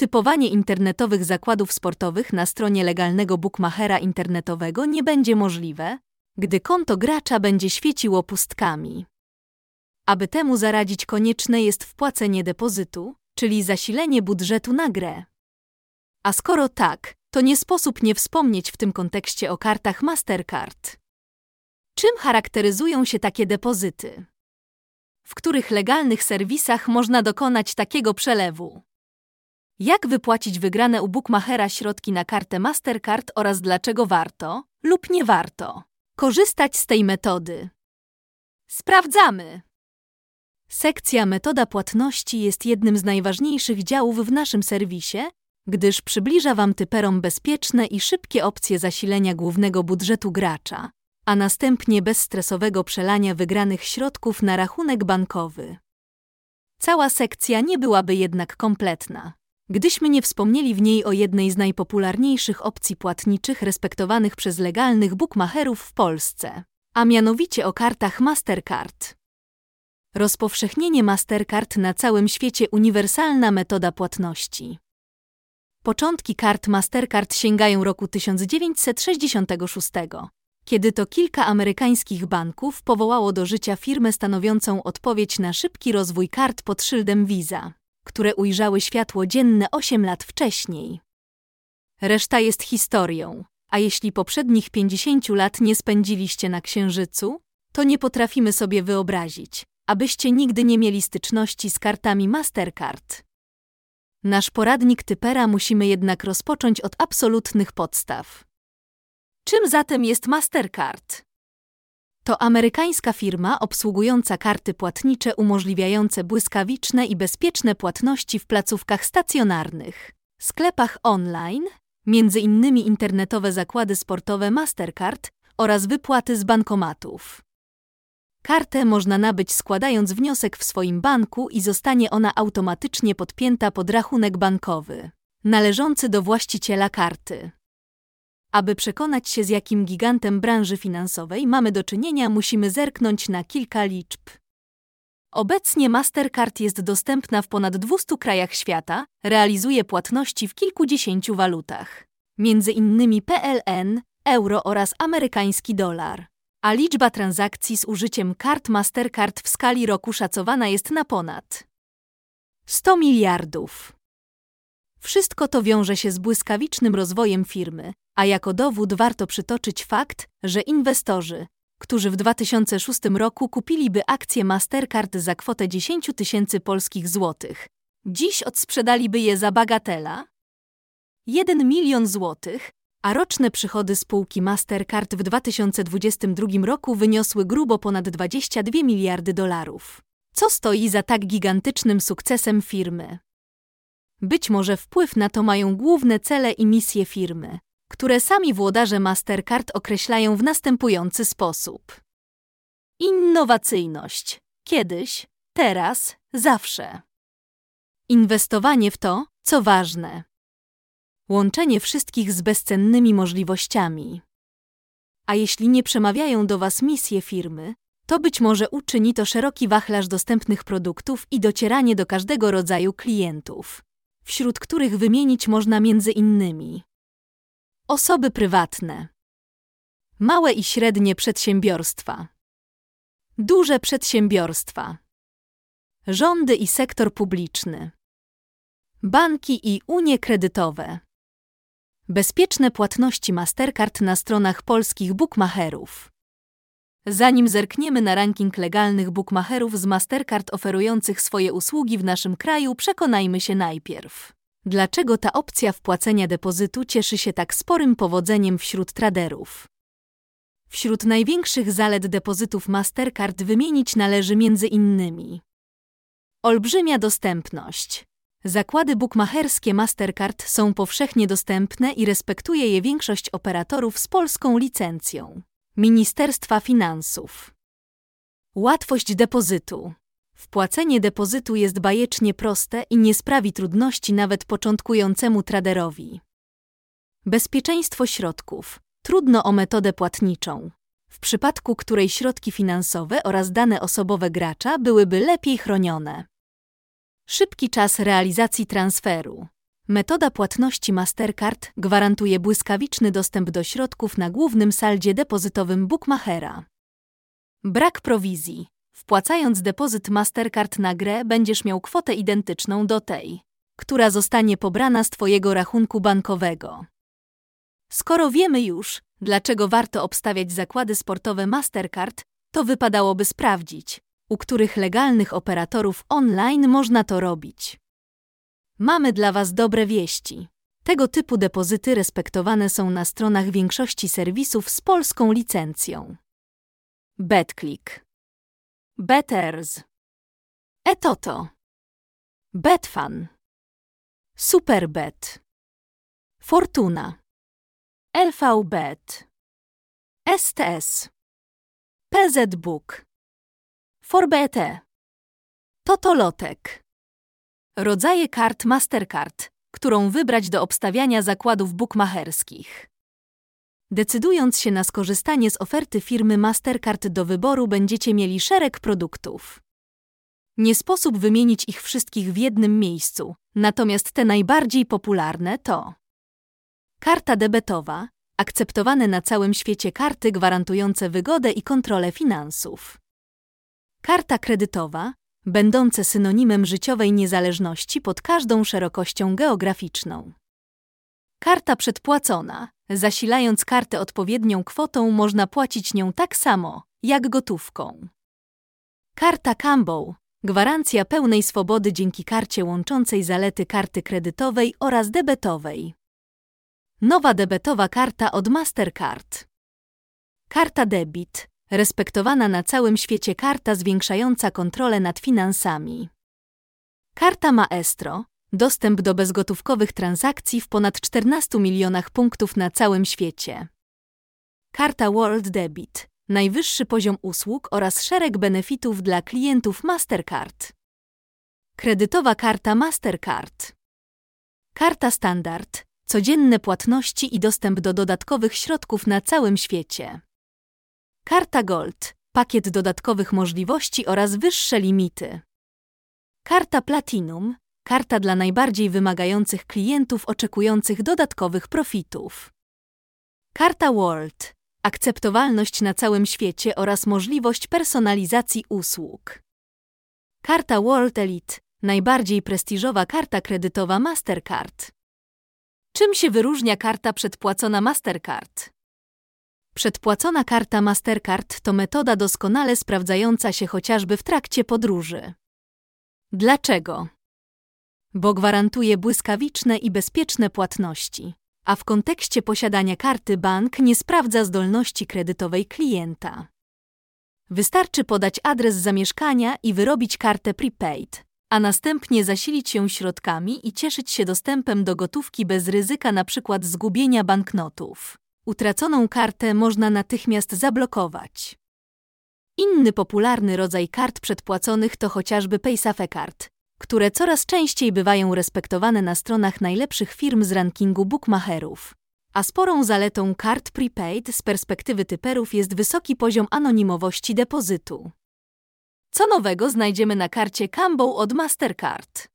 Typowanie internetowych zakładów sportowych na stronie legalnego bookmachera internetowego nie będzie możliwe, gdy konto gracza będzie świeciło pustkami. Aby temu zaradzić, konieczne jest wpłacenie depozytu, czyli zasilenie budżetu na grę. A skoro tak, to nie sposób nie wspomnieć w tym kontekście o kartach Mastercard. Czym charakteryzują się takie depozyty? W których legalnych serwisach można dokonać takiego przelewu? Jak wypłacić wygrane u bookmachera środki na kartę Mastercard oraz dlaczego warto lub nie warto korzystać z tej metody? Sprawdzamy! Sekcja Metoda płatności jest jednym z najważniejszych działów w naszym serwisie, gdyż przybliża Wam typerom bezpieczne i szybkie opcje zasilenia głównego budżetu gracza, a następnie bezstresowego przelania wygranych środków na rachunek bankowy. Cała sekcja nie byłaby jednak kompletna, gdyśmy nie wspomnieli w niej o jednej z najpopularniejszych opcji płatniczych respektowanych przez legalnych bookmacherów w Polsce, a mianowicie o kartach Mastercard. Rozpowszechnienie Mastercard na całym świecie uniwersalna metoda płatności. Początki kart Mastercard sięgają roku 1966, kiedy to kilka amerykańskich banków powołało do życia firmę stanowiącą odpowiedź na szybki rozwój kart pod szyldem Visa, które ujrzały światło dzienne 8 lat wcześniej. Reszta jest historią, a jeśli poprzednich 50 lat nie spędziliście na Księżycu, to nie potrafimy sobie wyobrazić, abyście nigdy nie mieli styczności z kartami Mastercard. Nasz poradnik typera musimy jednak rozpocząć od absolutnych podstaw. Czym zatem jest Mastercard? To amerykańska firma obsługująca karty płatnicze umożliwiające błyskawiczne i bezpieczne płatności w placówkach stacjonarnych, sklepach online, między innymi internetowe zakłady sportowe Mastercard oraz wypłaty z bankomatów. Kartę można nabyć składając wniosek w swoim banku i zostanie ona automatycznie podpięta pod rachunek bankowy, należący do właściciela karty. Aby przekonać się, z jakim gigantem branży finansowej mamy do czynienia, musimy zerknąć na kilka liczb. Obecnie Mastercard jest dostępna w ponad 200 krajach świata, realizuje płatności w kilkudziesięciu walutach, między innymi PLN, euro oraz amerykański dolar a liczba transakcji z użyciem kart Mastercard w skali roku szacowana jest na ponad 100 miliardów. Wszystko to wiąże się z błyskawicznym rozwojem firmy, a jako dowód warto przytoczyć fakt, że inwestorzy, którzy w 2006 roku kupiliby akcje Mastercard za kwotę 10 tysięcy polskich złotych, dziś odsprzedaliby je za bagatela 1 milion złotych, a roczne przychody spółki Mastercard w 2022 roku wyniosły grubo ponad 22 miliardy dolarów. Co stoi za tak gigantycznym sukcesem firmy? Być może wpływ na to mają główne cele i misje firmy, które sami włodarze Mastercard określają w następujący sposób: Innowacyjność. Kiedyś, teraz, zawsze. Inwestowanie w to, co ważne łączenie wszystkich z bezcennymi możliwościami. A jeśli nie przemawiają do Was misje firmy, to być może uczyni to szeroki wachlarz dostępnych produktów i docieranie do każdego rodzaju klientów, wśród których wymienić można między innymi osoby prywatne, małe i średnie przedsiębiorstwa, duże przedsiębiorstwa, rządy i sektor publiczny, banki i unie kredytowe. Bezpieczne płatności Mastercard na stronach polskich bookmacherów. Zanim zerkniemy na ranking legalnych bookmacherów z Mastercard oferujących swoje usługi w naszym kraju, przekonajmy się najpierw. Dlaczego ta opcja wpłacenia depozytu cieszy się tak sporym powodzeniem wśród traderów? Wśród największych zalet depozytów Mastercard wymienić należy między innymi olbrzymia dostępność, Zakłady bukmacherskie Mastercard są powszechnie dostępne i respektuje je większość operatorów z polską licencją. Ministerstwa Finansów. Łatwość depozytu. Wpłacenie depozytu jest bajecznie proste i nie sprawi trudności nawet początkującemu traderowi. Bezpieczeństwo środków. Trudno o metodę płatniczą, w przypadku której środki finansowe oraz dane osobowe gracza byłyby lepiej chronione. Szybki czas realizacji transferu. Metoda płatności Mastercard gwarantuje błyskawiczny dostęp do środków na głównym saldzie depozytowym Bookmachera. Brak prowizji. Wpłacając depozyt Mastercard na grę, będziesz miał kwotę identyczną do tej, która zostanie pobrana z Twojego rachunku bankowego. Skoro wiemy już, dlaczego warto obstawiać zakłady sportowe Mastercard, to wypadałoby sprawdzić, u których legalnych operatorów online można to robić. Mamy dla Was dobre wieści. Tego typu depozyty respektowane są na stronach większości serwisów z polską licencją. BetClick, Betters, Etoto, Betfan, Superbet, Fortuna, LVBet, STS, PZBook, Forbete, Totolotek. Rodzaje kart Mastercard, którą wybrać do obstawiania zakładów bukmacherskich. Decydując się na skorzystanie z oferty firmy Mastercard do wyboru, będziecie mieli szereg produktów. Nie sposób wymienić ich wszystkich w jednym miejscu, natomiast te najbardziej popularne to karta debetowa, akceptowane na całym świecie karty gwarantujące wygodę i kontrolę finansów. Karta kredytowa, będące synonimem życiowej niezależności pod każdą szerokością geograficzną. Karta przedpłacona. Zasilając kartę odpowiednią kwotą, można płacić nią tak samo, jak gotówką. Karta Campbell. Gwarancja pełnej swobody dzięki karcie łączącej zalety karty kredytowej oraz debetowej. Nowa debetowa karta od Mastercard. Karta debit respektowana na całym świecie karta zwiększająca kontrolę nad finansami. Karta Maestro dostęp do bezgotówkowych transakcji w ponad 14 milionach punktów na całym świecie. Karta World Debit najwyższy poziom usług oraz szereg benefitów dla klientów Mastercard. Kredytowa karta Mastercard. Karta Standard codzienne płatności i dostęp do dodatkowych środków na całym świecie. Karta Gold pakiet dodatkowych możliwości oraz wyższe limity. Karta Platinum karta dla najbardziej wymagających klientów oczekujących dodatkowych profitów. Karta World akceptowalność na całym świecie oraz możliwość personalizacji usług. Karta World Elite najbardziej prestiżowa karta kredytowa Mastercard. Czym się wyróżnia karta przedpłacona Mastercard? Przedpłacona karta Mastercard to metoda doskonale sprawdzająca się chociażby w trakcie podróży. Dlaczego? Bo gwarantuje błyskawiczne i bezpieczne płatności, a w kontekście posiadania karty bank nie sprawdza zdolności kredytowej klienta. Wystarczy podać adres zamieszkania i wyrobić kartę prepaid, a następnie zasilić się środkami i cieszyć się dostępem do gotówki bez ryzyka np. zgubienia banknotów. Utraconą kartę można natychmiast zablokować. Inny popularny rodzaj kart przedpłaconych to chociażby PaySafeCard, które coraz częściej bywają respektowane na stronach najlepszych firm z rankingu bookmacherów. A sporą zaletą kart prepaid z perspektywy typerów jest wysoki poziom anonimowości depozytu. Co nowego znajdziemy na karcie Campbell od Mastercard?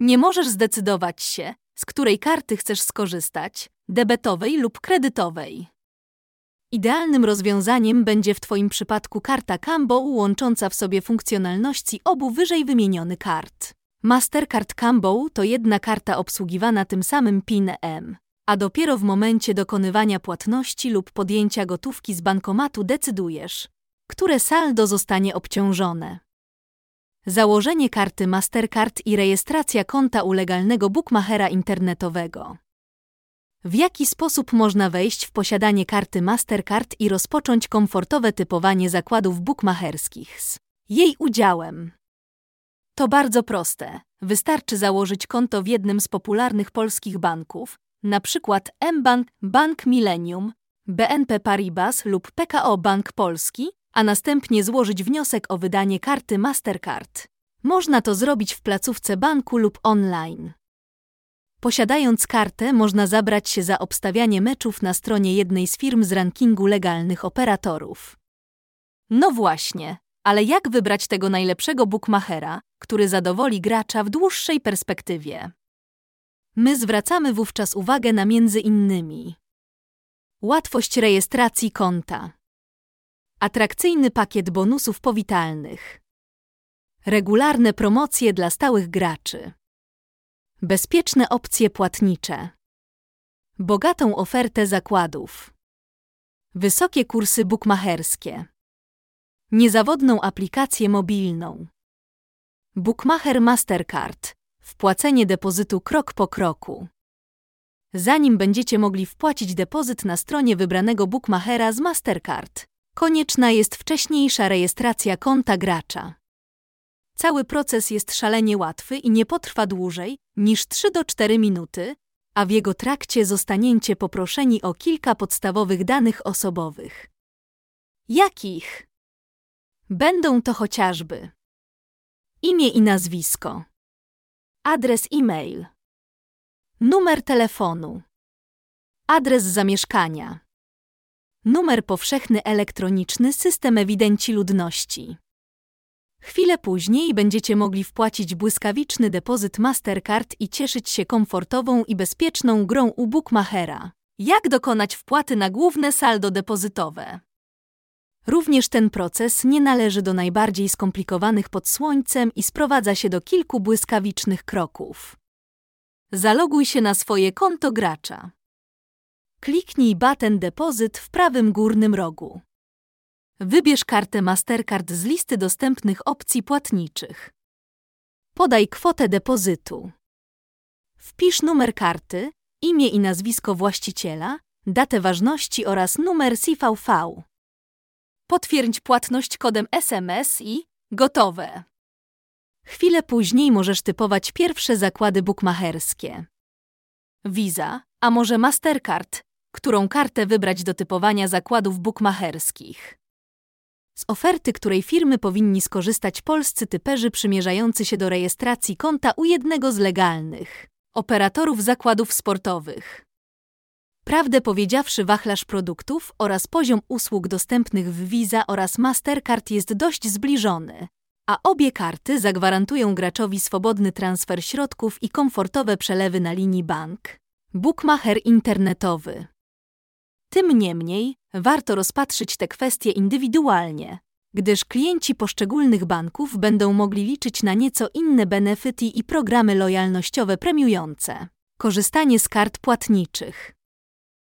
Nie możesz zdecydować się, z której karty chcesz skorzystać, debetowej lub kredytowej. Idealnym rozwiązaniem będzie w Twoim przypadku karta Cambo łącząca w sobie funkcjonalności obu wyżej wymienionych kart. Mastercard Cambo to jedna karta obsługiwana tym samym PIN-M, a dopiero w momencie dokonywania płatności lub podjęcia gotówki z bankomatu decydujesz, które saldo zostanie obciążone. Założenie karty Mastercard i rejestracja konta u legalnego bookmachera internetowego. W jaki sposób można wejść w posiadanie karty Mastercard i rozpocząć komfortowe typowanie zakładów bukmacherskich z jej udziałem? To bardzo proste. Wystarczy założyć konto w jednym z popularnych polskich banków, np. mBank, Bank Millennium, BNP Paribas lub PKO Bank Polski, a następnie złożyć wniosek o wydanie karty Mastercard. Można to zrobić w placówce banku lub online. Posiadając kartę, można zabrać się za obstawianie meczów na stronie jednej z firm z rankingu legalnych operatorów. No właśnie, ale jak wybrać tego najlepszego bookmachera, który zadowoli gracza w dłuższej perspektywie? My zwracamy wówczas uwagę na między innymi łatwość rejestracji konta, atrakcyjny pakiet bonusów powitalnych, regularne promocje dla stałych graczy, bezpieczne opcje płatnicze, bogatą ofertę zakładów, wysokie kursy bukmacherskie, niezawodną aplikację mobilną, Bookmacher Mastercard. Wpłacenie depozytu krok po kroku. Zanim będziecie mogli wpłacić depozyt na stronie wybranego bookmachera z Mastercard, konieczna jest wcześniejsza rejestracja konta gracza. Cały proces jest szalenie łatwy i nie potrwa dłużej niż 3 do 4 minuty, a w jego trakcie zostaniecie poproszeni o kilka podstawowych danych osobowych. Jakich? Będą to chociażby imię i nazwisko, adres e-mail, numer telefonu, adres zamieszkania, numer powszechny elektroniczny system ewidencji ludności. Chwilę później będziecie mogli wpłacić błyskawiczny depozyt Mastercard i cieszyć się komfortową i bezpieczną grą u Bookmachera. Jak dokonać wpłaty na główne saldo depozytowe? Również ten proces nie należy do najbardziej skomplikowanych pod słońcem i sprowadza się do kilku błyskawicznych kroków. Zaloguj się na swoje konto gracza. Kliknij baten depozyt w prawym górnym rogu. Wybierz kartę Mastercard z listy dostępnych opcji płatniczych. Podaj kwotę depozytu. Wpisz numer karty, imię i nazwisko właściciela, datę ważności oraz numer CVV. Potwierdź płatność kodem SMS i gotowe. Chwilę później możesz typować pierwsze zakłady bukmacherskie. Visa, a może Mastercard, którą kartę wybrać do typowania zakładów bukmacherskich. Z oferty, której firmy powinni skorzystać polscy typerzy przymierzający się do rejestracji konta u jednego z legalnych operatorów zakładów sportowych. Prawdę powiedziawszy, wachlarz produktów oraz poziom usług dostępnych w Visa oraz Mastercard jest dość zbliżony, a obie karty zagwarantują graczowi swobodny transfer środków i komfortowe przelewy na linii bank. Bookmacher internetowy. Tym niemniej warto rozpatrzyć te kwestie indywidualnie, gdyż klienci poszczególnych banków będą mogli liczyć na nieco inne benefity i programy lojalnościowe premiujące korzystanie z kart płatniczych.